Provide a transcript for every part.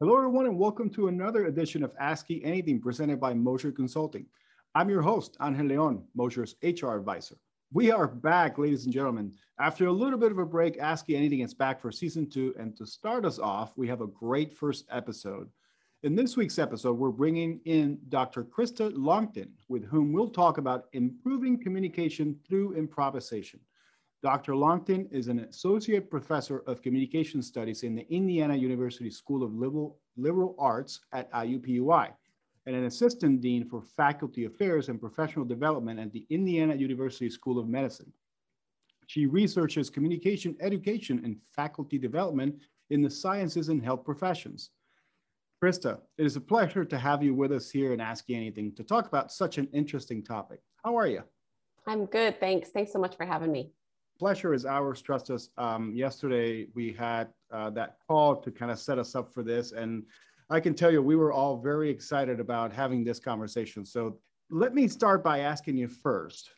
Hello, everyone, and welcome to another edition of Me Anything presented by Mosher Consulting. I'm your host, Angel Leon, Mosher's HR advisor. We are back, ladies and gentlemen. After a little bit of a break, Me Anything is back for season two. And to start us off, we have a great first episode. In this week's episode, we're bringing in Dr. Krista Longtin, with whom we'll talk about improving communication through improvisation. Dr. Longtin is an associate professor of communication studies in the Indiana University School of Liberal, Liberal Arts at IUPUI and an assistant dean for faculty affairs and professional development at the Indiana University School of Medicine. She researches communication education and faculty development in the sciences and health professions. Krista, it is a pleasure to have you with us here and Ask You Anything to talk about such an interesting topic. How are you? I'm good, thanks. Thanks so much for having me pleasure is ours. Trust us. Um, yesterday we had uh, that call to kind of set us up for this, and I can tell you we were all very excited about having this conversation. So let me start by asking you first.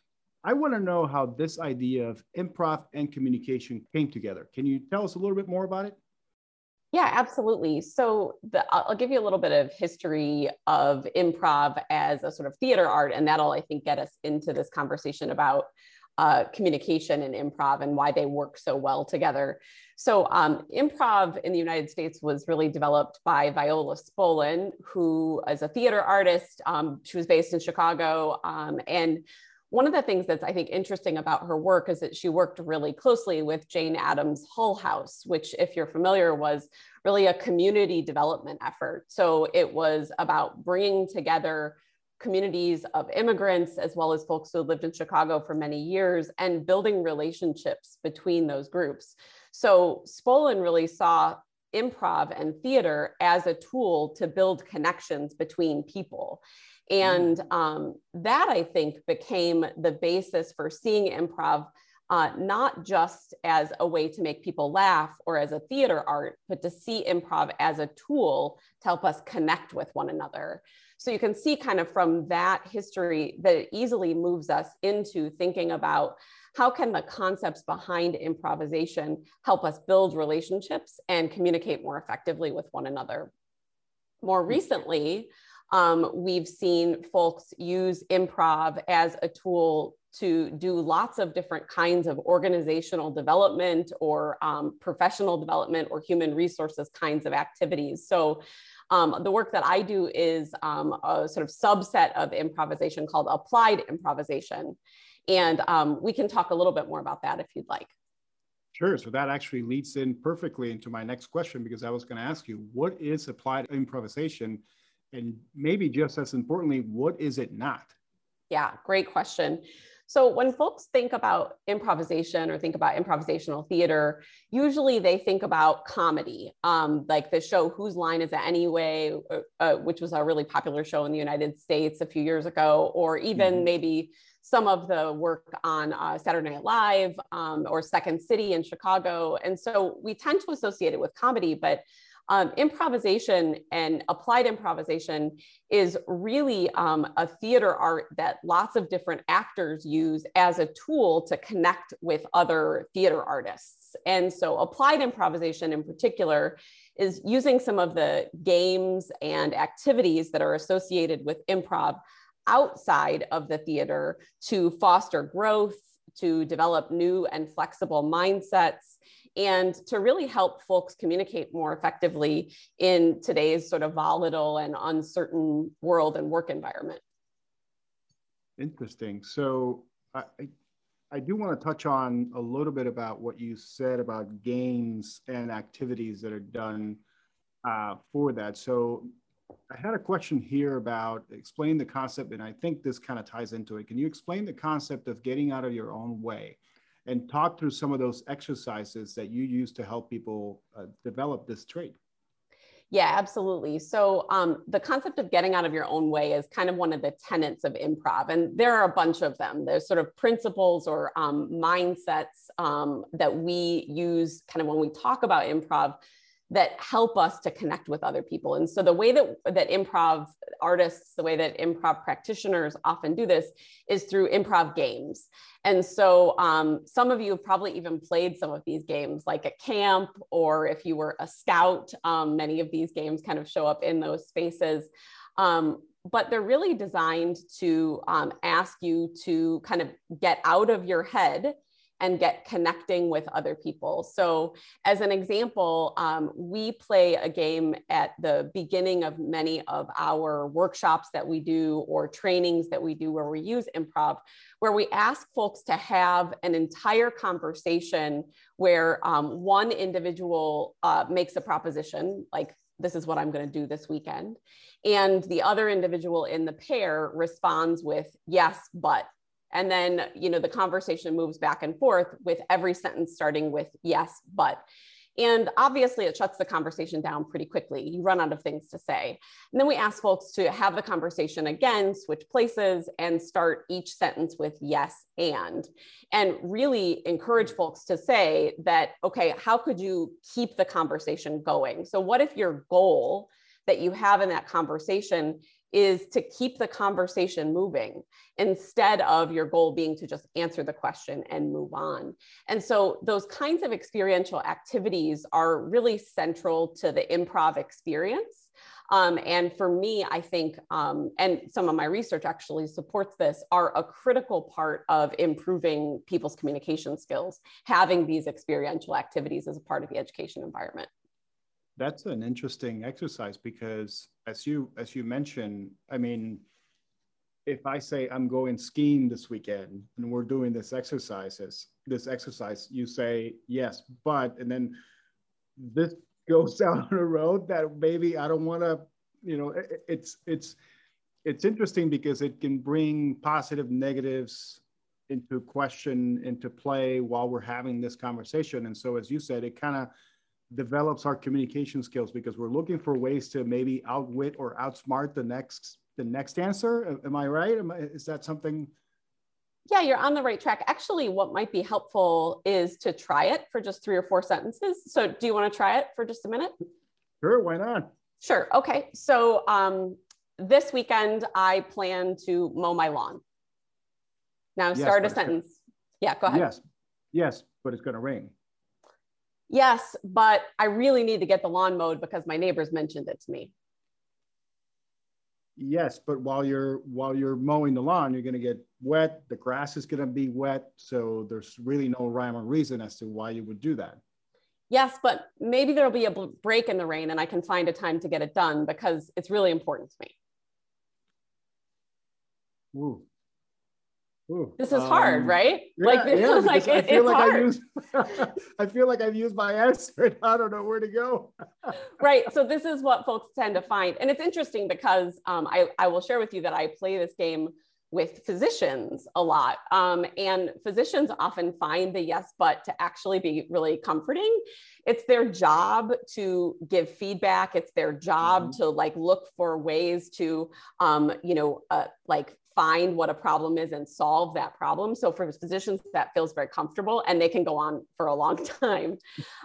I want to know how this idea of improv and communication came together. Can you tell us a little bit more about it? Yeah, absolutely. So the, I'll give you a little bit of history of improv as a sort of theater art, and that'll, I think, get us into this conversation about uh, communication and improv and why they work so well together. So, um, improv in the United States was really developed by Viola Spolin, who is a theater artist. Um, she was based in Chicago. Um, and one of the things that's, I think, interesting about her work is that she worked really closely with Jane Addams' Hull House, which, if you're familiar, was really a community development effort. So, it was about bringing together communities of immigrants as well as folks who lived in Chicago for many years and building relationships between those groups. So Spolin really saw improv and theater as a tool to build connections between people. And mm. um, that I think became the basis for seeing improv uh, not just as a way to make people laugh or as a theater art, but to see improv as a tool to help us connect with one another. So you can see kind of from that history that it easily moves us into thinking about how can the concepts behind improvisation help us build relationships and communicate more effectively with one another. More recently, um, we've seen folks use improv as a tool to do lots of different kinds of organizational development or um, professional development or human resources kinds of activities. So um, the work that I do is um, a sort of subset of improvisation called applied improvisation. And um, we can talk a little bit more about that if you'd like. Sure. So that actually leads in perfectly into my next question because I was going to ask you what is applied improvisation? And maybe just as importantly, what is it not? Yeah, great question. So when folks think about improvisation or think about improvisational theater, usually they think about comedy, um, like the show Whose Line Is It Anyway, uh, uh, which was a really popular show in the United States a few years ago, or even mm-hmm. maybe some of the work on uh, Saturday Night Live um, or Second City in Chicago. And so we tend to associate it with comedy, but um, improvisation and applied improvisation is really um, a theater art that lots of different actors use as a tool to connect with other theater artists. And so applied improvisation in particular is using some of the games and activities that are associated with improv outside of the theater to foster growth, to develop new and flexible mindsets, and to really help folks communicate more effectively in today's sort of volatile and uncertain world and work environment. Interesting. So I, I do want to touch on a little bit about what you said about games and activities that are done uh, for that. So I had a question here about explain the concept, and I think this kind of ties into it. Can you explain the concept of getting out of your own way? And talk through some of those exercises that you use to help people uh, develop this trait. Yeah, absolutely. So um, the concept of getting out of your own way is kind of one of the tenets of improv, and there are a bunch of them. There's sort of principles or um, mindsets um, that we use kind of when we talk about improv that help us to connect with other people. And so the way that, that improv artists, the way that improv practitioners often do this is through improv games. And so um, some of you have probably even played some of these games like at camp, or if you were a scout, um, many of these games kind of show up in those spaces. Um, but they're really designed to um, ask you to kind of get out of your head and get connecting with other people. So, as an example, um, we play a game at the beginning of many of our workshops that we do or trainings that we do where we use improv, where we ask folks to have an entire conversation where um, one individual uh, makes a proposition, like, this is what I'm going to do this weekend. And the other individual in the pair responds with, yes, but and then, you know, the conversation moves back and forth with every sentence starting with yes, but. And obviously, it shuts the conversation down pretty quickly. You run out of things to say. And then we ask folks to have the conversation again, switch places, and start each sentence with yes and. And really encourage folks to say that, okay, how could you keep the conversation going? So, what if your goal that you have in that conversation is to keep the conversation moving instead of your goal being to just answer the question and move on. And so those kinds of experiential activities are really central to the improv experience. Um, and for me, I think, um, and some of my research actually supports this, are a critical part of improving people's communication skills, having these experiential activities as a part of the education environment that's an interesting exercise because as you as you mentioned i mean if i say i'm going skiing this weekend and we're doing this exercises this exercise you say yes but and then this goes down a road that maybe i don't want to you know it, it's it's it's interesting because it can bring positive negatives into question into play while we're having this conversation. And so as you said it kind of develops our communication skills because we're looking for ways to maybe outwit or outsmart the next the next answer. Am I right? Am I, is that something? Yeah, you're on the right track. Actually, what might be helpful is to try it for just three or four sentences. So, do you want to try it for just a minute? Sure, why not? Sure. Okay. So, um, this weekend, I plan to mow my lawn. Now, start yes, a sentence. Yeah, go ahead. Yes, yes, but it's going to rain yes, but I really need to get the lawn mowed because my neighbors mentioned it to me. Yes, but while you're while you're mowing the lawn, you're going to get wet. The grass is going to be wet, so there's really no rhyme or reason as to why you would do that. Yes, but maybe there'll be a break in the rain, and I can find a time to get it done because it's really important to me. Ooh, Ooh, this is um, hard, right? Yeah, like this yeah, is like it, I feel like hard. I use I feel like I've used my answer and I don't know where to go. right. So this is what folks tend to find. And it's interesting because um, I, I will share with you that I play this game with physicians a lot. Um, and physicians often find the yes, but to actually be really comforting. It's their job to give feedback. It's their job mm-hmm. to like look for ways to, um, you know, uh, like find what a problem is and solve that problem. So for physicians, that feels very comfortable and they can go on for a long time.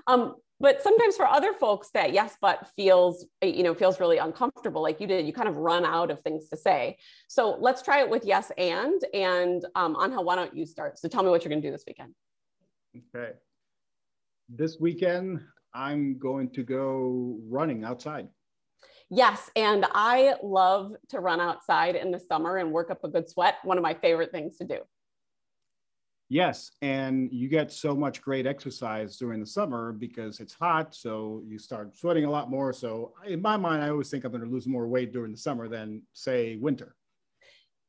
Um, but sometimes for other folks that yes but feels you know feels really uncomfortable like you did you kind of run out of things to say. So let's try it with yes and and um, Anha why don't you start? So tell me what you're going to do this weekend. Okay. This weekend i'm going to go running outside Yes, and I love to run outside in the summer and work up a good sweat. One of my favorite things to do. Yes, and you get so much great exercise during the summer because it's hot, so you start sweating a lot more. So in my mind, I always think I'm going to lose more weight during the summer than say winter.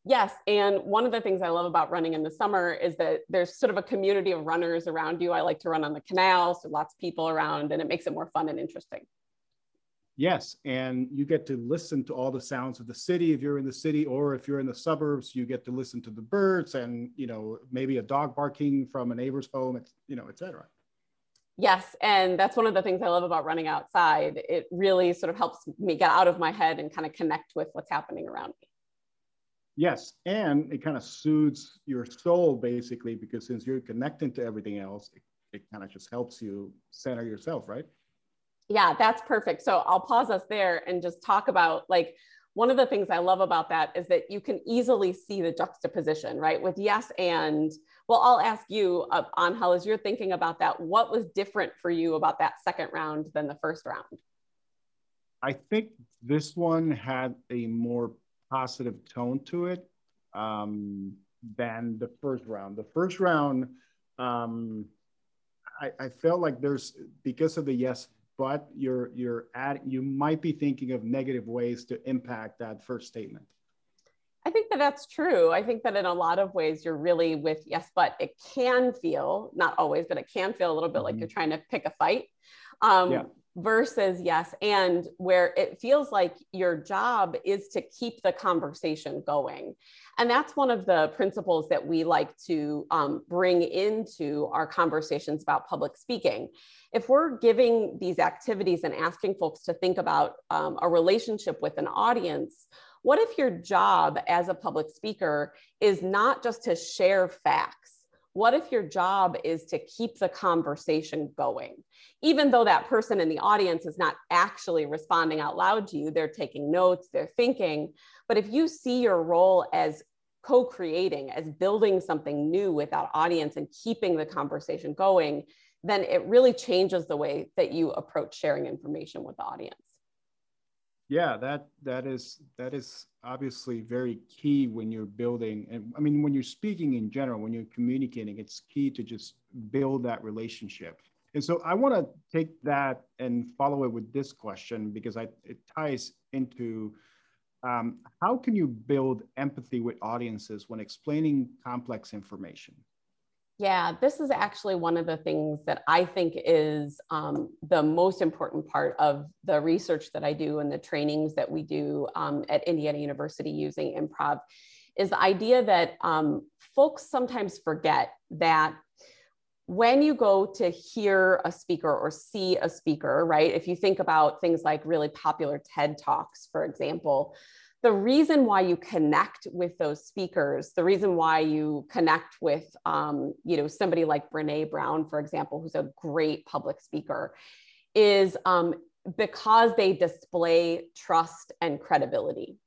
Yes, and one of the things I love about running in the summer is that there's sort of a community of runners around you. I like to run on the canal, so lots of people around, and it makes it more fun and interesting. Yes, and you get to listen to all the sounds of the city if you're in the city, or if you're in the suburbs, you get to listen to the birds and you know maybe a dog barking from a neighbor's home, it's, you know, etc. Yes, and that's one of the things I love about running outside. It really sort of helps me get out of my head and kind of connect with what's happening around me. Yes, and it kind of soothes your soul basically because since you're connecting to everything else, it, it kind of just helps you center yourself, right? Yeah, that's perfect. So I'll pause us there and just talk about like one of the things I love about that is that you can easily see the juxtaposition, right? With yes and, well, I'll ask you, uh, Angel, as you're thinking about that, what was different for you about that second round than the first round? I think this one had a more positive tone to it um, than the first round. The first round, um, I, I felt like there's because of the yes but you're you're at you might be thinking of negative ways to impact that first statement. I think that that's true. I think that in a lot of ways you're really with yes but it can feel not always but it can feel a little bit mm-hmm. like you're trying to pick a fight. Um, yeah versus yes and where it feels like your job is to keep the conversation going. And that's one of the principles that we like to um, bring into our conversations about public speaking. If we're giving these activities and asking folks to think about um, a relationship with an audience what if your job as a public speaker is not just to share facts what if your job is to keep the conversation going? Even though that person in the audience is not actually responding out loud to you, they're taking notes, they're thinking. But if you see your role as co creating, as building something new with that audience and keeping the conversation going, then it really changes the way that you approach sharing information with the audience yeah that that is that is obviously very key when you're building and i mean when you're speaking in general when you're communicating it's key to just build that relationship. And so i want to take that and follow it with this question because I, it ties into um, how can you build empathy with audiences when explaining complex information yeah, this is actually one of the things that I think is um, the most important part of the research that I do and the trainings that we do um, at Indiana University using improv is the idea that um, folks sometimes forget that when you go to hear a speaker or see a speaker, right? If you think about things like really popular TED Talks, for example, the reason why you connect with those speakers, the reason why you connect with, um, you know, somebody like Brene Brown, for example, who's a great public speaker, is um, because they display trust and credibility.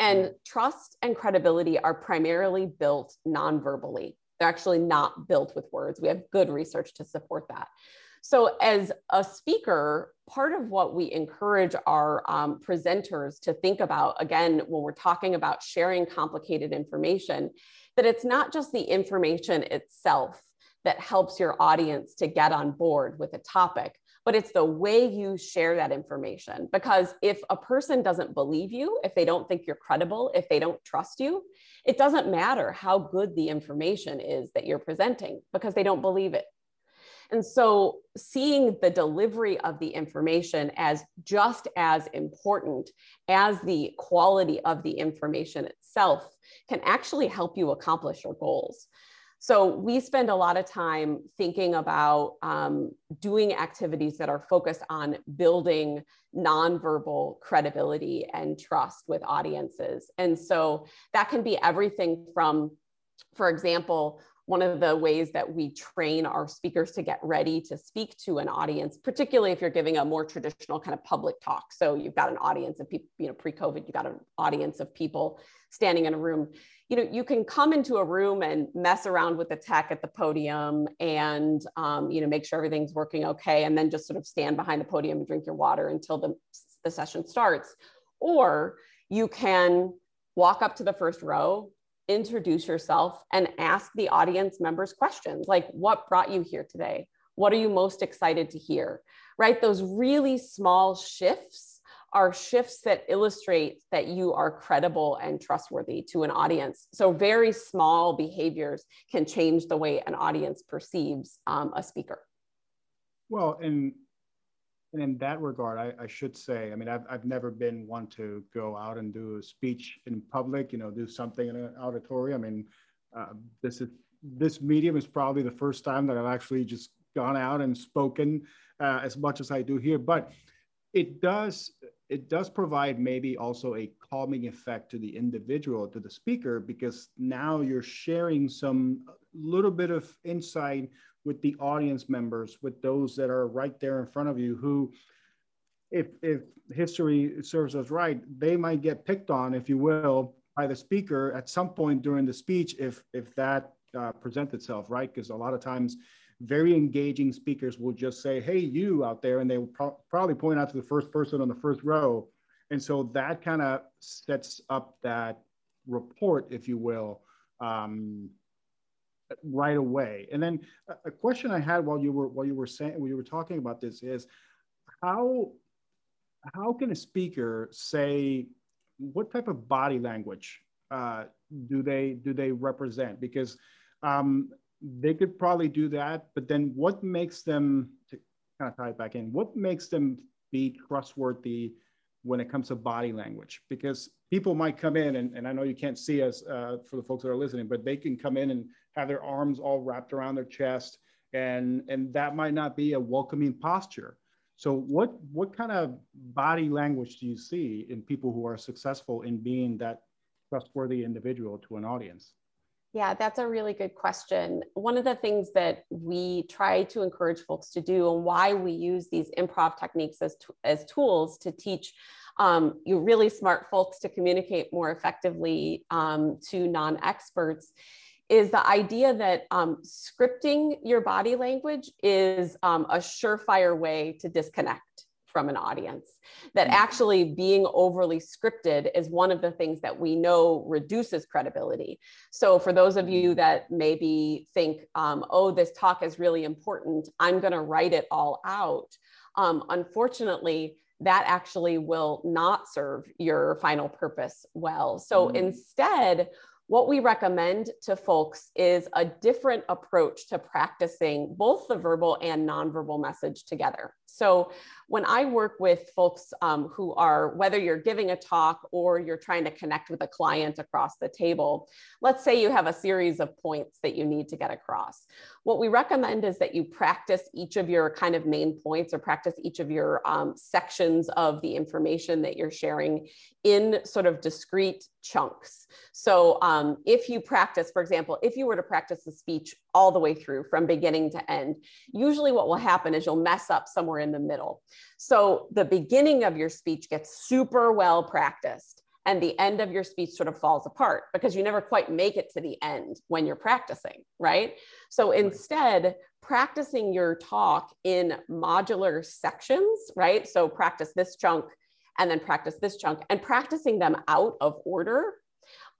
And trust and credibility are primarily built non-verbally. They're actually not built with words. We have good research to support that. So, as a speaker, part of what we encourage our um, presenters to think about, again, when we're talking about sharing complicated information, that it's not just the information itself that helps your audience to get on board with a topic, but it's the way you share that information. Because if a person doesn't believe you, if they don't think you're credible, if they don't trust you, it doesn't matter how good the information is that you're presenting because they don't believe it. And so seeing the delivery of the information as just as important as the quality of the information itself can actually help you accomplish your goals. So we spend a lot of time thinking about um, doing activities that are focused on building nonverbal credibility and trust with audiences. And so that can be everything from, for example, one of the ways that we train our speakers to get ready to speak to an audience, particularly if you're giving a more traditional kind of public talk. So you've got an audience of people, you know, pre-COVID, you've got an audience of people standing in a room. You know, you can come into a room and mess around with the tech at the podium and, um, you know, make sure everything's working okay, and then just sort of stand behind the podium and drink your water until the, the session starts. Or you can walk up to the first row, introduce yourself and ask the audience members questions like what brought you here today? What are you most excited to hear? Right? Those really small shifts are shifts that illustrate that you are credible and trustworthy to an audience. So very small behaviors can change the way an audience perceives um, a speaker. Well and and in that regard, I, I, should say, I mean, I've, I've never been one to go out and do a speech in public, you know, do something in an auditorium. I mean, uh, this is this medium is probably the first time that I've actually just gone out and spoken uh, as much as I do here. But it does it does provide maybe also a calming effect to the individual, to the speaker, because now you're sharing some little bit of insight with the audience members, with those that are right there in front of you who if if history serves us right, they might get picked on, if you will, by the speaker at some point during the speech if if that uh, presents itself, right? Because a lot of times, very engaging speakers will just say, "Hey, you out there," and they will pro- probably point out to the first person on the first row, and so that kind of sets up that report, if you will. Um, right away. And then a question I had while you were while you were saying while you were talking about this is how how can a speaker say what type of body language uh, do they do they represent? Because um, they could probably do that, but then what makes them to kind of tie it back in? What makes them be trustworthy when it comes to body language? Because people might come in, and, and I know you can't see us uh, for the folks that are listening, but they can come in and have their arms all wrapped around their chest, and and that might not be a welcoming posture. So what what kind of body language do you see in people who are successful in being that trustworthy individual to an audience? Yeah, that's a really good question. One of the things that we try to encourage folks to do and why we use these improv techniques as, as tools to teach um, you really smart folks to communicate more effectively um, to non-experts is the idea that um, scripting your body language is um, a surefire way to disconnect from an audience. That mm-hmm. actually being overly scripted is one of the things that we know reduces credibility. So, for those of you mm-hmm. that maybe think, um, oh, this talk is really important, I'm going to write it all out. Um, unfortunately, that actually will not serve your final purpose well. So, mm. instead, what we recommend to folks is a different approach to practicing both the verbal and nonverbal message together. So, when I work with folks um, who are, whether you're giving a talk or you're trying to connect with a client across the table, let's say you have a series of points that you need to get across. What we recommend is that you practice each of your kind of main points or practice each of your um, sections of the information that you're sharing in sort of discrete chunks. So um, if you practice, for example, if you were to practice the speech all the way through from beginning to end, usually what will happen is you'll mess up somewhere in the middle. So the beginning of your speech gets super well practiced and the end of your speech sort of falls apart because you never quite make it to the end when you're practicing, right? So instead, practicing your talk in modular sections, right? So practice this chunk and then practice this chunk and practicing them out of order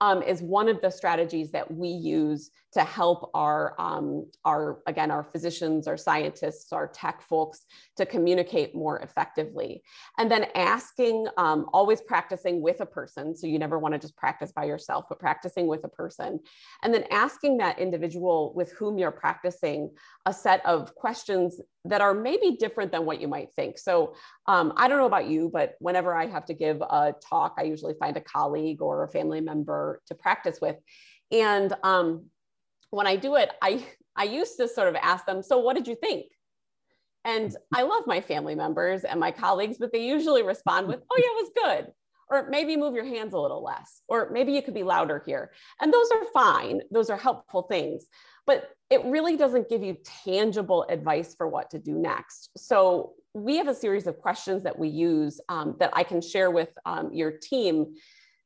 um, is one of the strategies that we use to help our, um, our, again, our physicians, our scientists, our tech folks to communicate more effectively. And then asking, um, always practicing with a person. So you never want to just practice by yourself, but practicing with a person. And then asking that individual with whom you're practicing a set of questions that are maybe different than what you might think. So um, I don't know about you, but whenever I have to give a talk, I usually find a colleague or a family member to practice with. And um, when I do it, I, I used to sort of ask them, so what did you think? And I love my family members and my colleagues, but they usually respond with, oh yeah, it was good. Or maybe move your hands a little less, or maybe you could be louder here. And those are fine. Those are helpful things, but it really doesn't give you tangible advice for what to do next. So we have a series of questions that we use um, that I can share with um, your team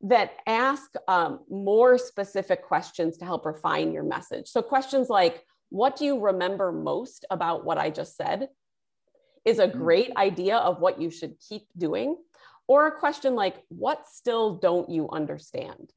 that ask um, more specific questions to help refine your message. So, questions like, What do you remember most about what I just said? is a mm. great idea of what you should keep doing. Or a question like, What still don't you understand?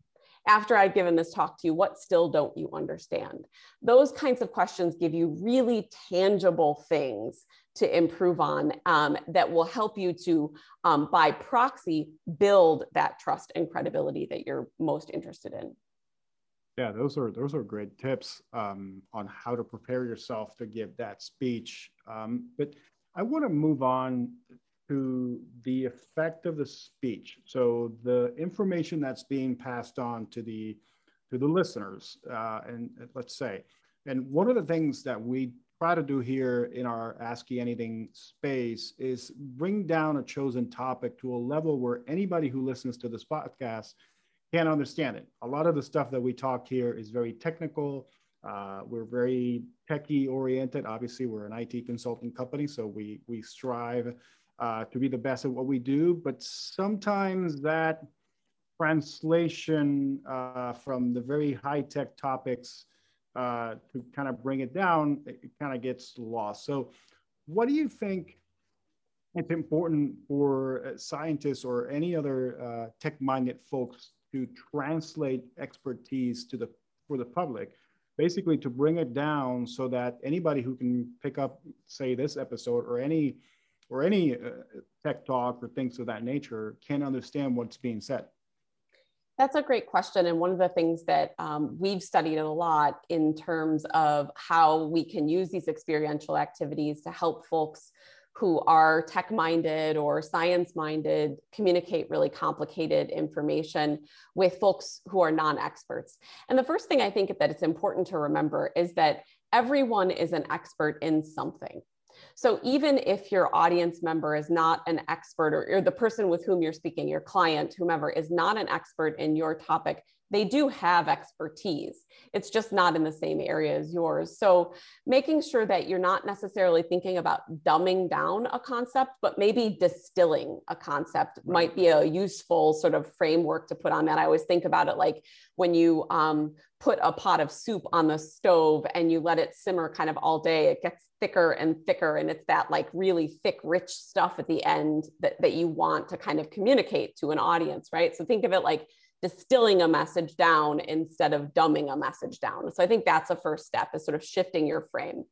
After I've given this talk to you, what still don't you understand? Those kinds of questions give you really tangible things to improve on um, that will help you to, um, by proxy, build that trust and credibility that you're most interested in. Yeah, those are those are great tips um, on how to prepare yourself to give that speech. Um, but I want to move on to the effect of the speech. So the information that's being passed on to the to the listeners, uh, and let's say, and one of the things that we try to do here in our Ask Anything space is bring down a chosen topic to a level where anybody who listens to this podcast can understand it. A lot of the stuff that we talk here is very technical. Uh, we're very techie oriented. Obviously, we're an IT consulting company, so we we strive uh, to be the best at what we do, but sometimes that translation uh, from the very high tech topics uh, to kind of bring it down, it, kind of gets lost. So, what do you think it's important for uh, scientists or any other uh, tech-minded folks to translate expertise to the for the public? Basically, to bring it down so that anybody who can pick up, say, this episode or any or any uh, tech talk or things of that nature can understand what's being said. That's a great question. And one of the things that um, we've studied a lot in terms of how we can use these experiential activities to help folks who are tech minded or science minded communicate really complicated information with folks who are non experts. And the first thing I think that it's important to remember is that everyone is an expert in something. So even if your audience member is not an expert or, or the person with whom you're speaking, your client, whomever is not an expert in your topic, they do have expertise. It's just not in the same area as yours. So making sure that you're not necessarily thinking about dumbing down a concept, but maybe distilling a concept right. might be a useful sort of framework to put on that. I always think about it like when you um, put a pot of soup on the stove and you let it simmer kind of all day, it gets thicker and thicker. And it's that like really thick, rich stuff at the end that, that you want to kind of communicate to an audience, right? So think of it like distilling a message down instead of dumbing a message down. So I think that's a first step is sort of shifting your frame.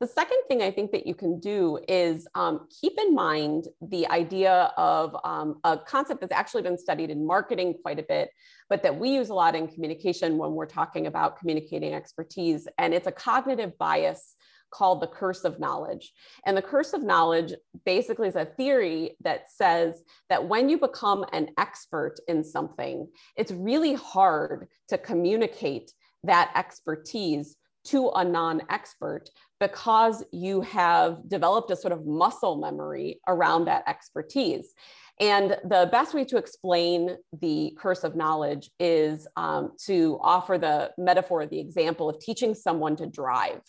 The second thing I think that you can do is um, keep in mind the idea of um, a concept that's actually been studied in marketing quite a bit, but that we use a lot in communication when we're talking about communicating expertise. And it's a cognitive bias called the curse of knowledge. And the curse of knowledge basically is a theory that says that when you become an expert in something, it's really hard to communicate that expertise to a non expert because you have developed a sort of muscle memory around that expertise. And the best way to explain the curse of knowledge is um, to offer the metaphor, the example of teaching someone to drive.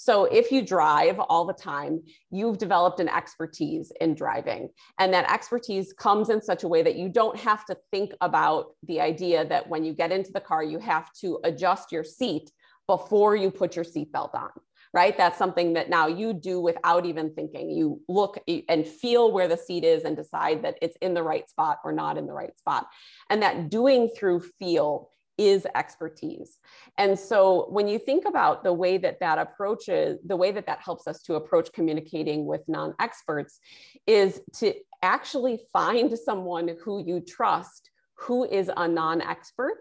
So if you drive all the time, you've developed an expertise in driving. And that expertise comes in such a way that you don't have to think about the idea that when you get into the car, you have to adjust your seat before you put your seatbelt on right? That's something that now you do without even thinking. You look and feel where the seat is and decide that it's in the right spot or not in the right spot. And that doing through feel is expertise. And so when you think about the way that that approaches, the way that that helps us to approach communicating with non experts is to actually find someone who you trust who is a non expert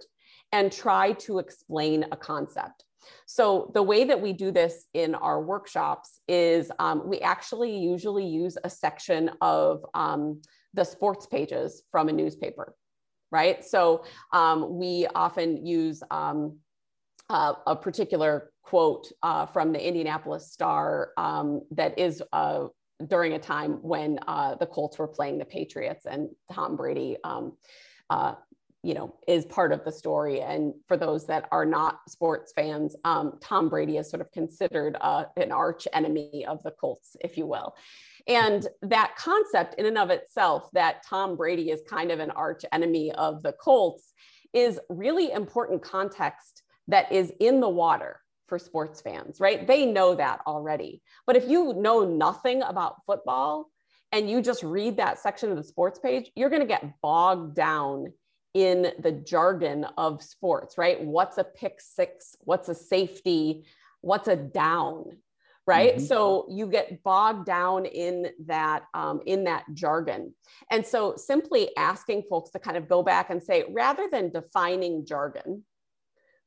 and try to explain a concept. So the way that we do this in our workshops is um, we actually usually use a section of um, the sports pages from a newspaper right? So um, we often use um, uh, a particular quote uh, from the Indianapolis Star um, that is uh, during a time when uh, the Colts were playing the Patriots and Tom Brady. You know, is part of the story. And for those that are not sports fans, um, Tom Brady is sort of considered uh, an arch enemy of the Colts, if you will. And that concept, in and of itself, that Tom Brady is kind of an arch enemy of the Colts, is really important context that is in the water for sports fans, right? They know that already. But if you know nothing about football and you just read that section of the sports page, you're going to get bogged down in the jargon of sports, right? What's a pick six? What's a safety? What's a down? right mm-hmm. so you get bogged down in that um, in that jargon and so simply asking folks to kind of go back and say rather than defining jargon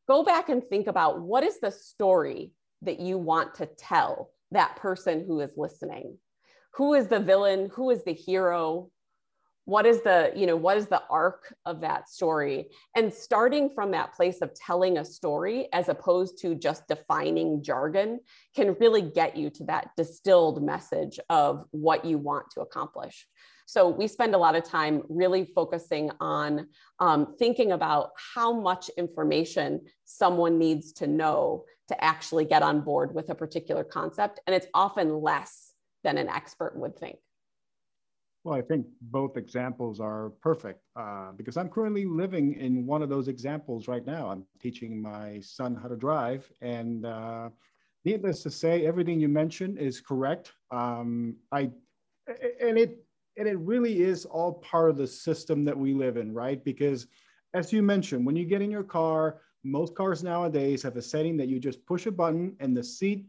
go back and think about what is the story that you want to tell that person who is listening who is the villain who is the hero what is the you know what is the arc of that story? And starting from that place of telling a story as opposed to just defining jargon can really get you to that distilled message of what you want to accomplish. So we spend a lot of time really focusing on um, thinking about how much information someone needs to know to actually get on board with a particular concept. And it's often less than an expert would think Well, I think both examples are perfect uh, because I'm currently living in one of those examples right now. I'm teaching my son how to drive, and uh, needless to say, everything you mentioned is correct. Um, I and it and it really is all part of the system that we live in, right? Because as you mentioned, when you get in your car, most cars nowadays have a setting that you just push a button and the seat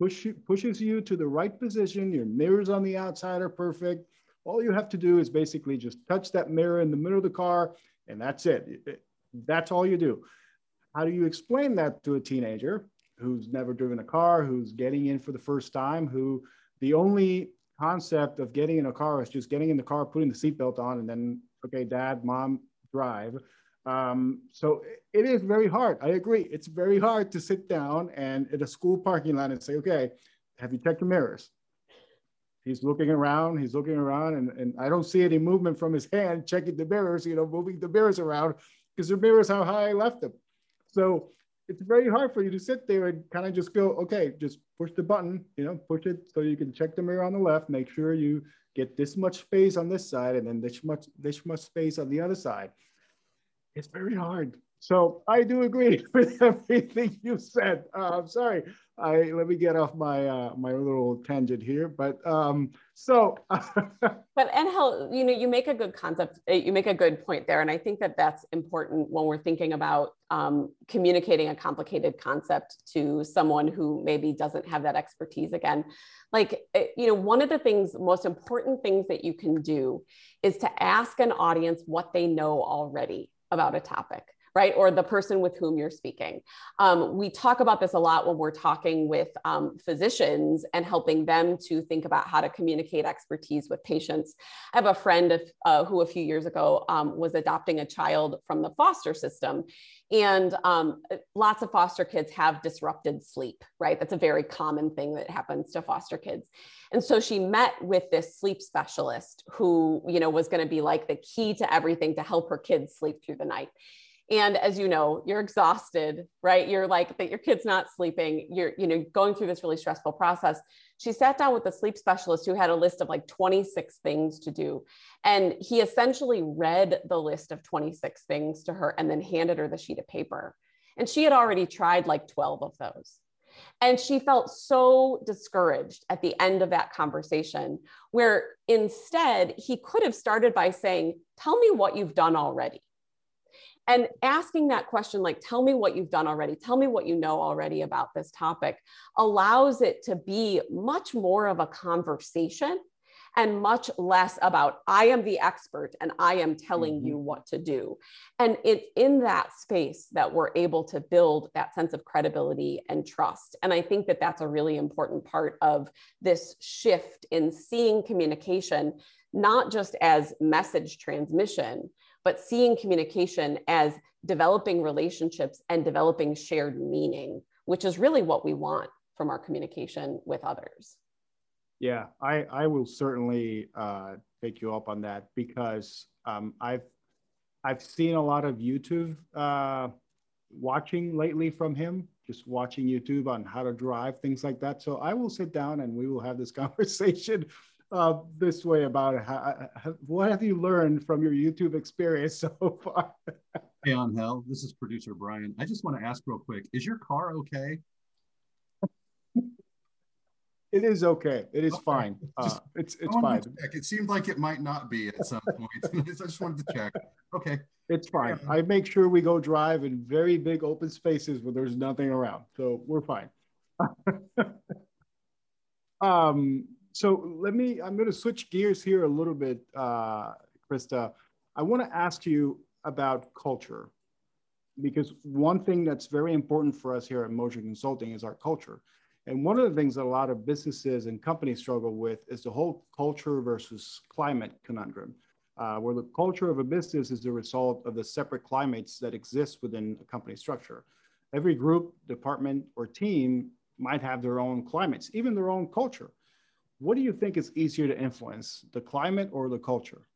push, pushes you to the right position. Your mirrors on the outside are perfect all you have to do is basically just touch that mirror in the middle of the car, and that's it. That's all you do. How do you explain that to a teenager who's never driven a car, who's getting in for the first time, who the only concept of getting in a car is just getting in the car, putting the seatbelt on, and then, okay, dad, mom, drive. Um, so it is very hard. I agree. It's very hard to sit down and at a school parking lot and say, okay, have you checked your mirrors? He's looking around, he's looking around, and, and I don't see any movement from his hand checking the mirrors, you know, moving the mirrors around because the mirrors how high I left them. So it's very hard for you to sit there and kind of just go, okay, just push the button, you know, push it so you can check the mirror on the left, make sure you get this much space on this side and then this much, this much space on the other side. It's very hard. So I do agree with everything you said. Uh, I'm sorry. I let me get off my uh, my little tangent here, but um, so. but Angel, you know, you make a good concept. Uh, you make a good point there, and I think that that's important when we're thinking about um, communicating a complicated concept to someone who maybe doesn't have that expertise. Again, like uh, you know, one of the things, most important things that you can do is to ask an audience what they know already about a topic right? Or the person with whom you're speaking. Um, we talk about this a lot when we're talking with um, physicians and helping them to think about how to communicate expertise with patients. I have a friend of, uh, who a few years ago um, was adopting a child from the foster system. And um, lots of foster kids have disrupted sleep, right? That's a very common thing that happens to foster kids. And so she met with this sleep specialist who, you know, was going to be like the key to everything to help her kids sleep through the night and as you know you're exhausted right? You're like that your kid's not sleeping. You're you know going through this really stressful process. She sat down with the sleep specialist who had a list of like 26 things to do. And he essentially read the list of 26 things to her and then handed her the sheet of paper. And she had already tried like 12 of those. And she felt so discouraged at the end of that conversation, where instead he could have started by saying, Tell me what you've done already and asking that question like tell me what you've done already. Tell me what you know already about this topic allows it to be much more of a conversation and much less about i am the expert and i am telling mm-hmm. you what to do. And it's in that space that we're able to build that sense of credibility and trust. And i think that that's a really important part of this shift in seeing communication not just as message transmission but seeing communication as developing relationships and developing shared meaning, which is really what we want from our communication with others. Yeah, I, I will certainly uh, take you up on that because um, I've I've seen a lot of YouTube uh, watching lately from him, just watching YouTube on how to drive, things like that. So I will sit down and we will have this conversation uh, this way about how, what have you learned from your YouTube experience so far? hey, Angel, this is producer Brian. I just want to ask real quick: Is your car okay? It is okay. It is okay. fine. Uh, it's it's fine. It seemed like it might not be at some point. I just wanted to check. Okay. It's fine. Yeah. I make sure we go drive in very big open spaces where there's nothing around, so we're fine. um, so let me, I'm going to switch gears here a little bit, uh, Krista. I want to ask you about culture because one thing that's very important for us here at Mosher Consulting is our culture. And one of the things that a lot of businesses and companies struggle with is the whole culture versus climate conundrum, uh, where the culture of a business is the result of the separate climates that exist within a company structure. Every group, department, or team might have their own climates, even their own culture. What do you think is easier to influence, the climate or the culture?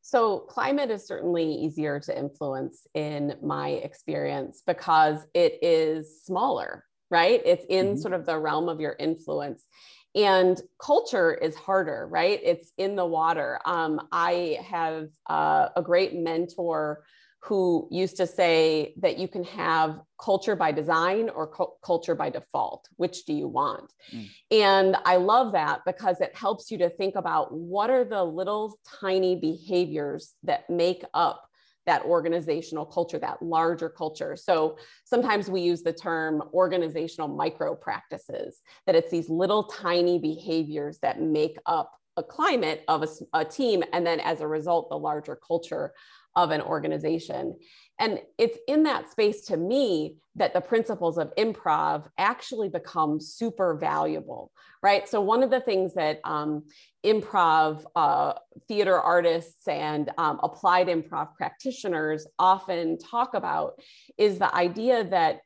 So, climate is certainly easier to influence in my experience because it is smaller, right? It's in mm-hmm. sort of the realm of your influence. And culture is harder, right? It's in the water. Um, I have uh, a great mentor who used to say that you can have culture by design or cu- culture by default. Which do you want? Mm. And I love that because it helps you to think about what are the little tiny behaviors that make up that organizational culture, that larger culture. So sometimes we use the term organizational micro practices, that it's these little tiny behaviors that make up a climate of a, a, team. And then as a result, the larger culture of an organization. And it's in that space to me that the principles of improv actually become super valuable, right? So, one of the things that um, improv uh, theater artists and um, applied improv practitioners often talk about is the idea that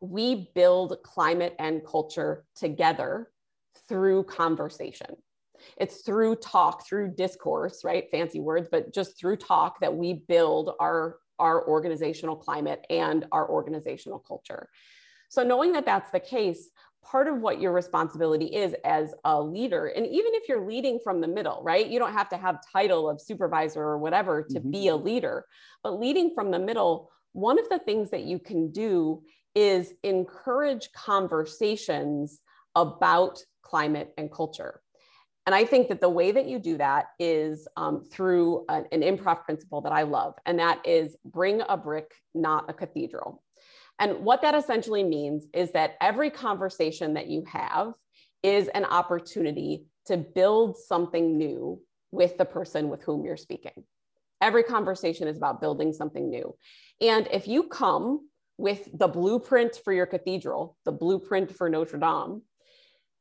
we build climate and culture together through conversation. It's through talk, through discourse, right? Fancy words, but just through talk that we build our, our organizational climate and our organizational culture. So, knowing that that's the case, part of what your responsibility is as a leader and even if you're leading from the middle right you don't have to have title of supervisor or whatever to mm-hmm. be a leader but leading from the middle one of the things that you can do is encourage conversations about climate and culture and I think that the way that you do that is um, through an, an improv principle that I love, and that is bring a brick, not a cathedral. And what that essentially means is that every conversation that you have is an opportunity to build something new with the person with whom you're speaking. Every conversation is about building something new. And if you come with the blueprint for your cathedral, the blueprint for Notre Dame,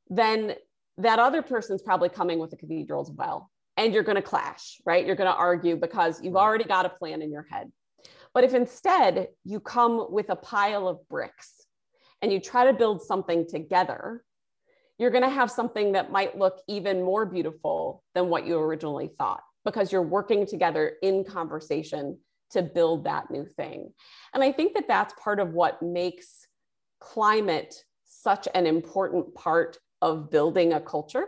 then that other person's probably coming with a cathedral as well. And you're going to clash, right? You're going to argue because you've already got a plan in your head. But if instead you come with a pile of bricks and you try to build something together, you're going to have something that might look even more beautiful than what you originally thought because you're working together in conversation to build that new thing. And I think that that's part of what makes climate such an important part of building a culture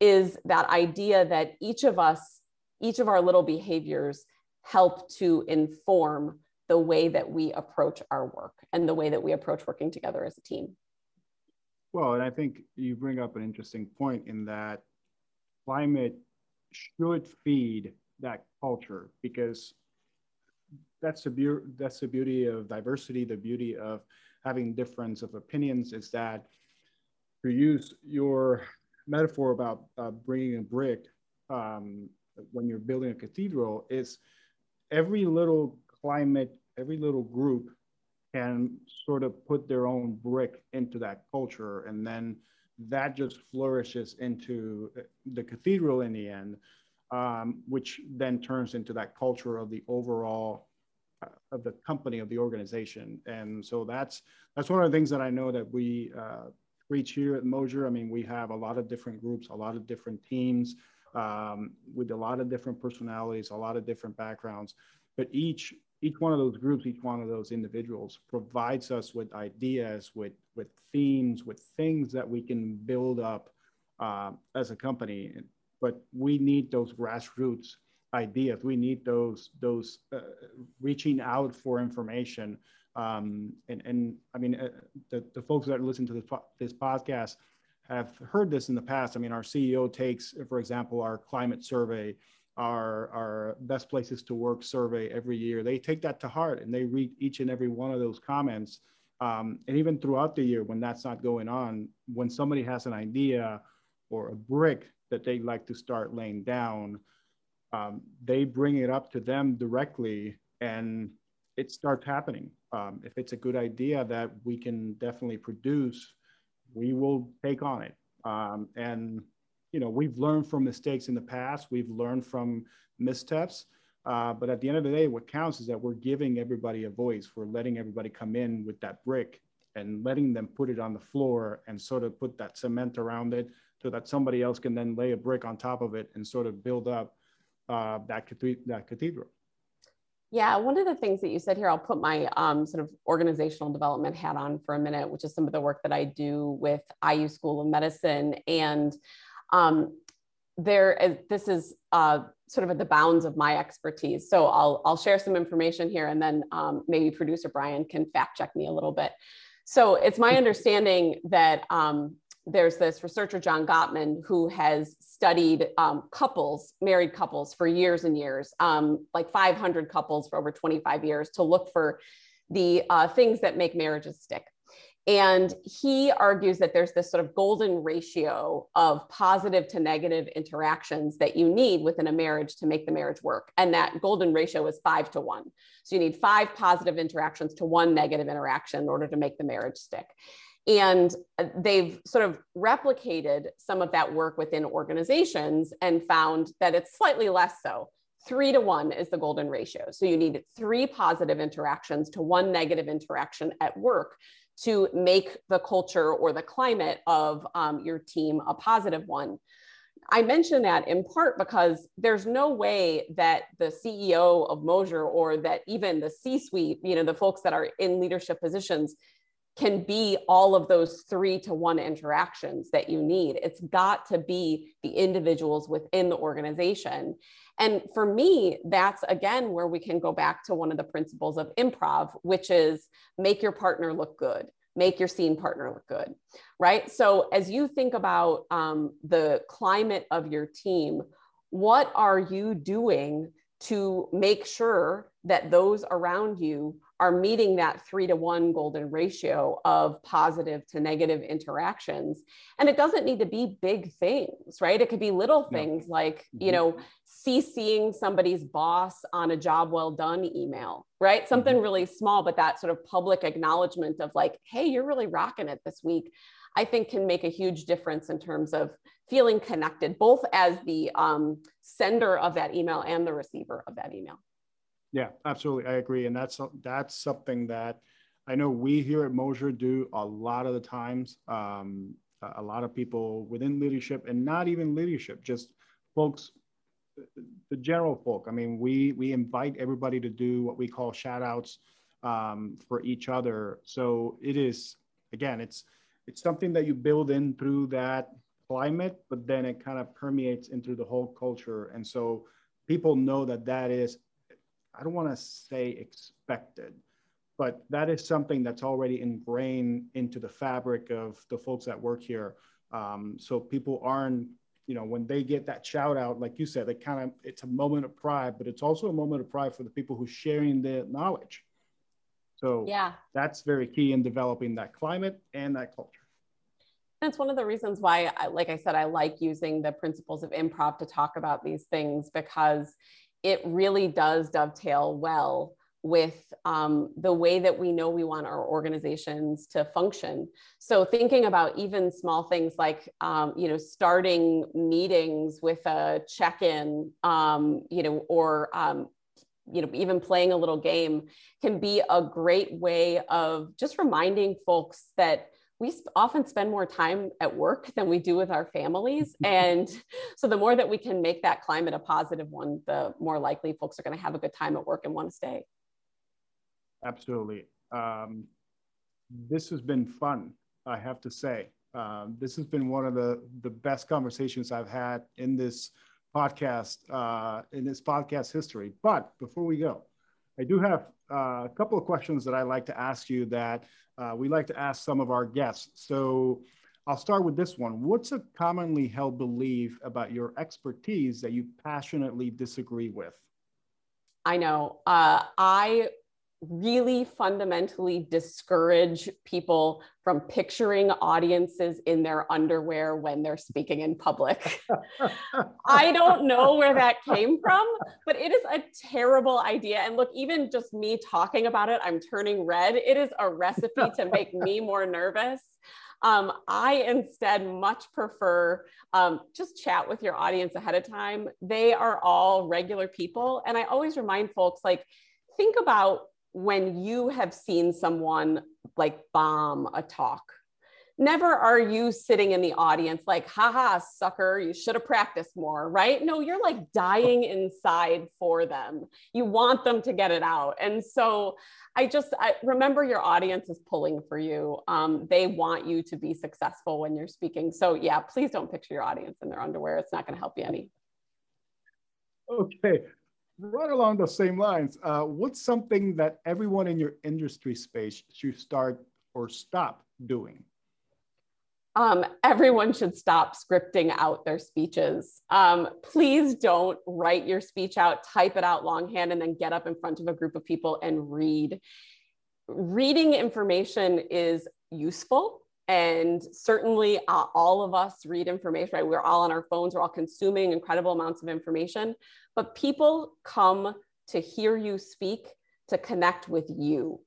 is that idea that each of us, each of our little behaviors help to inform the way that we approach our work and the way that we approach working together as a team. Well, and I think you bring up an interesting point in that climate should feed that culture because that's the beauty that's the beauty of diversity the beauty of having difference of opinions is that to use your metaphor about uh, bringing a brick um, when you're building a cathedral is every little climate, every little group can sort of put their own brick into that culture. And then that just flourishes into the cathedral in the end, um, which then turns into that culture of the overall uh, of the company of the organization. And so that's that's one of the things that I know that we uh, reach here at Mosher. I mean, we have a lot of different groups, a lot of different teams um, with a lot of different personalities, a lot of different backgrounds. But each each one of those groups, each one of those individuals provides us with ideas, with with themes, with things that we can build up uh, as a company. But we need those grassroots ideas. We need those those uh, reaching out for information um, and, and I mean, uh, the, the folks that listen to this, this podcast have heard this in the past. I mean, our CEO takes, for example, our climate survey, our, our best places to work survey every year. They take that to heart and they read each and every one of those comments. Um, and even throughout the year, when that's not going on, when somebody has an idea or a brick that they'd like to start laying down, um, they bring it up to them directly and it starts happening. Um, if it's a good idea that we can definitely produce, we will take on it. Um, and you know, we've learned from mistakes in the past. We've learned from missteps. Uh, but at the end of the day, what counts is that we're giving everybody a voice. We're letting everybody come in with that brick and letting them put it on the floor and sort of put that cement around it so that somebody else can then lay a brick on top of it and sort of build up uh, that, that cathedral. Yeah, one of the things that you said here, I'll put my um, sort of organizational development hat on for a minute, which is some of the work that I do with IU School of Medicine. And um, there, is, this is uh, sort of at the bounds of my expertise. So I'll, I'll share some information here and then um, maybe producer Brian can fact check me a little bit. So it's my understanding that um, there's this researcher, John Gottman, who has studied um, couples, married couples for years and years, um, like 500 couples for over 25 years to look for the uh, things that make marriages stick. And he argues that there's this sort of golden ratio of positive to negative interactions that you need within a marriage to make the marriage work. And that golden ratio is five to one. So you need five positive interactions to one negative interaction in order to make the marriage stick. And uh, they've sort of replicated some of that work within organizations and found that it's slightly less so. Three to one is the golden ratio. So you need three positive interactions to one negative interaction at work to make the culture or the climate of um, your team a positive one. I mention that in part because there's no way that the CEO of Mosher or that even the C suite, you know, the folks that are in leadership positions can be all of those three to one interactions that you need. It's got to be the individuals within the organization. And for me, that's again where we can go back to one of the principles of improv, which is make your partner look good, make your scene partner look good, right? So as you think about um, the climate of your team, what are you doing to make sure that those around you are meeting that three to one golden ratio of positive to negative interactions. And it doesn't need to be big things, right? It could be little things like, you mm-hmm. know, CCing somebody's boss on a job well done email, right? Something mm-hmm. really small, but that sort of public acknowledgement of like, hey, you're really rocking it this week. I think can make a huge difference in terms of feeling connected, both as the um, sender of that email and the receiver of that email. Yeah, absolutely. I agree. And that's that's something that I know we here at Mosher do a lot of the times. Um, a lot of people within leadership and not even leadership, just folks, the general folk. I mean, we we invite everybody to do what we call shout outs um, for each other. So it is again, it's it's something that you build in through that climate, but then it kind of permeates into the whole culture. And so people know that that is I don't want to say expected, but that is something that's already ingrained into the fabric of the folks that work here. Um, so people aren't, you know, when they get that shout out, like you said, it kind of it's a moment of pride, but it's also a moment of pride for the people who are sharing the knowledge. So yeah, that's very key in developing that climate and that culture. That's one of the reasons why, like I said, I like using the principles of improv to talk about these things because it really does dovetail well with um, the way that we know we want our organizations to function. So thinking about even small things like, um, you know, starting meetings with a check-in, um, you know, or, um, you know, even playing a little game can be a great way of just reminding folks that we often spend more time at work than we do with our families. and so the more that we can make that climate a positive one, the more likely folks are going to have a good time at work and want to stay. Absolutely. Um, this has been fun, I have to say. Um, this has been one of the, the best conversations I've had in this podcast, uh, in this podcast history. But before we go, I do have a couple of questions that I like to ask you that uh, we like to ask some of our guests. So I'll start with this one. What's a commonly held belief about your expertise that you passionately disagree with? I know. Uh, I really fundamentally discourage people from picturing audiences in their underwear when they're speaking in public. I don't know where that came from, but it is a terrible idea. And look, even just me talking about it, I'm turning red. It is a recipe to make me more nervous. Um, I instead much prefer um, just chat with your audience ahead of time. They are all regular people. And I always remind folks like, think about when you have seen someone like bomb a talk never are you sitting in the audience like, haha, sucker, you should have practiced more, right? No, you're like dying inside for them. You want them to get it out. And so I just I remember your audience is pulling for you. Um, they want you to be successful when you're speaking. So yeah, please don't picture your audience in their underwear. It's not going to help you any. Okay, right along the same lines, uh, what's something that everyone in your industry space should start or stop doing? Um, everyone should stop scripting out their speeches. Um, please don't write your speech out, type it out longhand, and then get up in front of a group of people and read. Reading information is useful. And certainly, uh, all of us read information, right? We're all on our phones, we're all consuming incredible amounts of information. But people come to hear you speak, to connect with you.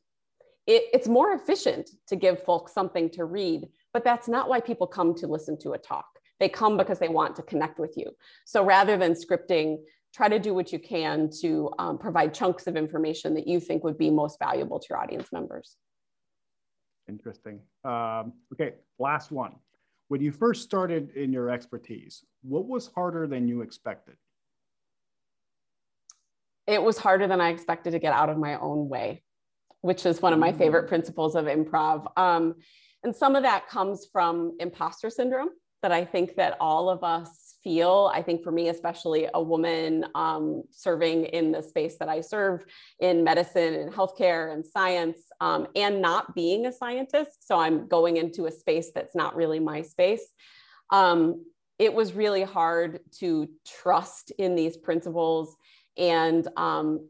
It, it's more efficient to give folks something to read but that's not why people come to listen to a talk. They come because they want to connect with you. So rather than scripting, try to do what you can to um, provide chunks of information that you think would be most valuable to your audience members. Interesting. Um, okay, last one. When you first started in your expertise, what was harder than you expected? It was harder than I expected to get out of my own way, which is one of my favorite principles of improv. Um, and some of that comes from imposter syndrome that I think that all of us feel. I think for me, especially a woman um, serving in the space that I serve in medicine and healthcare and science, um, and not being a scientist. So I'm going into a space that's not really my space. Um, it was really hard to trust in these principles and um,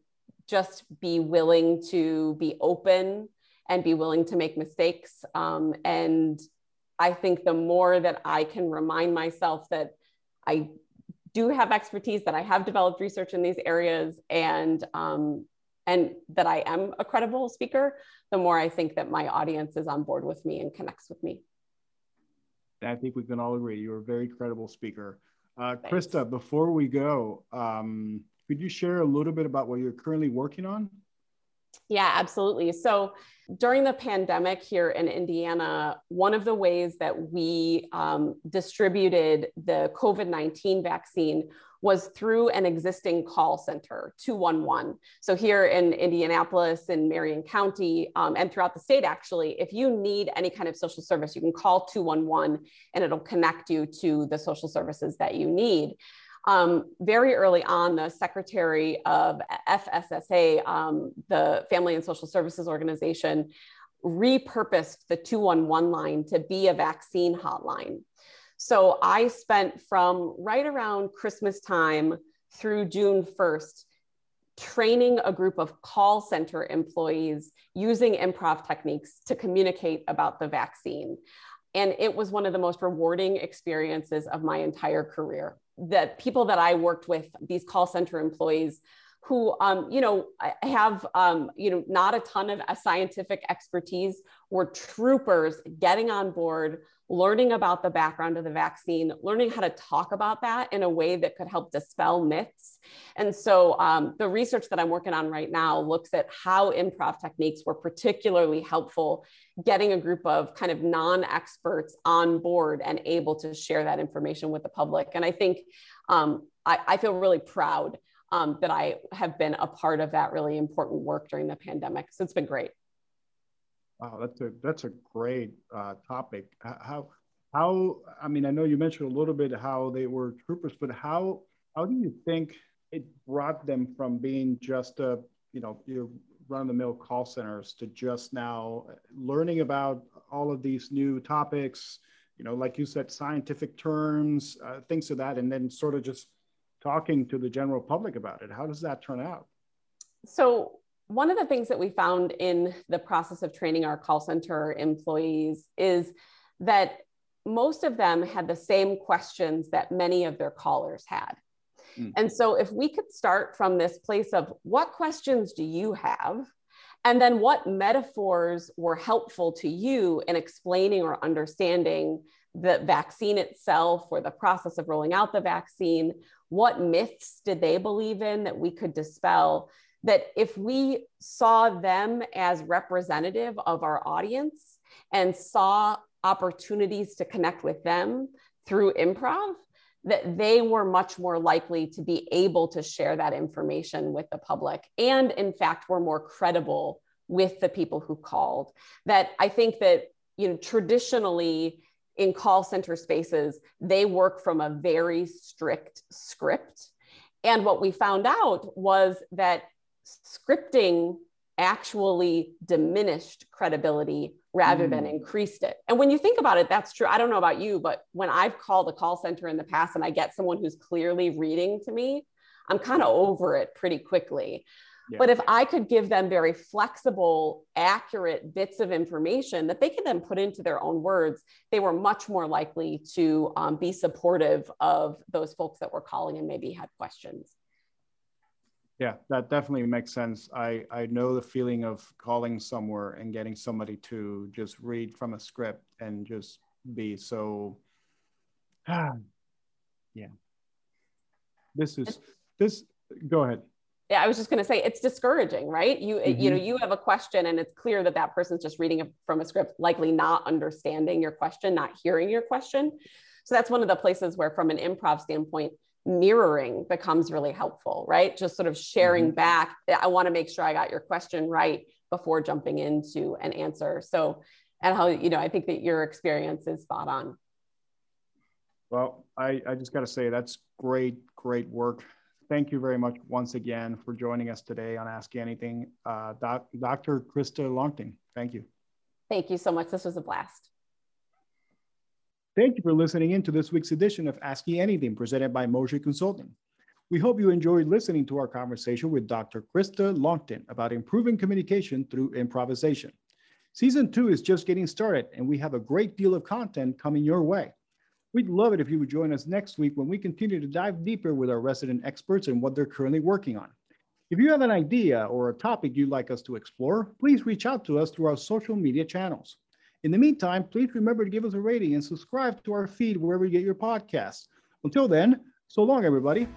just be willing to be open and be willing to make mistakes. Um, and I think the more that I can remind myself that I do have expertise, that I have developed research in these areas, and um, and that I am a credible speaker, the more I think that my audience is on board with me and connects with me. I think we can all agree you're a very credible speaker. Uh, Krista, before we go, um, could you share a little bit about what you're currently working on? Yeah, absolutely. So during the pandemic here in Indiana, one of the ways that we um, distributed the COVID 19 vaccine was through an existing call center, 211. So, here in Indianapolis, in Marion County, um, and throughout the state, actually, if you need any kind of social service, you can call 211 and it'll connect you to the social services that you need. Um, very early on, the secretary of FSSA, um, the Family and Social Services Organization, repurposed the 211 line to be a vaccine hotline. So I spent from right around Christmas time through June 1st training a group of call center employees using improv techniques to communicate about the vaccine. And it was one of the most rewarding experiences of my entire career. The people that I worked with, these call center employees who, um, you know, have, um, you know, not a ton of scientific expertise, were troopers getting on board, learning about the background of the vaccine, learning how to talk about that in a way that could help dispel myths. And so um, the research that I'm working on right now looks at how improv techniques were particularly helpful getting a group of kind of non-experts on board and able to share that information with the public. And I think um, I, I, feel really proud um, that I have been a part of that really important work during the pandemic. So it's been great. Wow, that's a that's a great uh, topic. How how I mean I know you mentioned a little bit how they were troopers, but how how do you think it brought them from being just a you know your run of the mill call centers to just now learning about all of these new topics, you know, like you said, scientific terms, uh, things of that, and then sort of just talking to the general public about it. How does that turn out? So one of the things that we found in the process of training our call center employees is that most of them had the same questions that many of their callers had. Mm. And so, if we could start from this place of what questions do you have? And then, what metaphors were helpful to you in explaining or understanding the vaccine itself or the process of rolling out the vaccine? What myths did they believe in that we could dispel? That if we saw them as representative of our audience and saw opportunities to connect with them through improv, that they were much more likely to be able to share that information with the public and in fact were more credible with the people who called. That i think that you know traditionally in call center spaces they work from a very strict script. And what we found out was that scripting actually diminished credibility rather mm. than increased it. And when you think about it, that's true. I don't know about you, but when I've called a call center in the past and I get someone who's clearly reading to me, I'm kind of over it pretty quickly. Yeah. But if I could give them very flexible, accurate bits of information that they could then put into their own words, they were much more likely to um, be supportive of those folks that were calling and maybe had questions. Yeah, that definitely makes sense. I, I know the feeling of calling somewhere and getting somebody to just read from a script and just be so, ah, yeah. This is, this, go ahead. Yeah, I was just going to say it's discouraging, right? You mm-hmm. you know, you have a question and it's clear that that person's just reading it from a script, likely not understanding your question, not hearing your question. So that's one of the places where from an improv standpoint, mirroring becomes really helpful, right? Just sort of sharing mm-hmm. back. I want to make sure I got your question right before jumping into an answer. So, and how, you know, I think that your experience is spot on. Well, I, I just got to say that's great, great work. Thank you very much once again for joining us today on Ask Anything. Uh, doc, Dr. Krista Longtin, thank you. Thank you so much. This was a blast. Thank you for listening in to this week's edition of Asking Anything presented by Mosher Consulting. We hope you enjoyed listening to our conversation with Dr. Krista Longtin about improving communication through improvisation. Season two is just getting started, and we have a great deal of content coming your way. We'd love it if you would join us next week when we continue to dive deeper with our resident experts and what they're currently working on. If you have an idea or a topic you'd like us to explore, please reach out to us through our social media channels. In the meantime, please remember to give us a rating and subscribe to our feed wherever you get your podcasts. Until then, so long, everybody.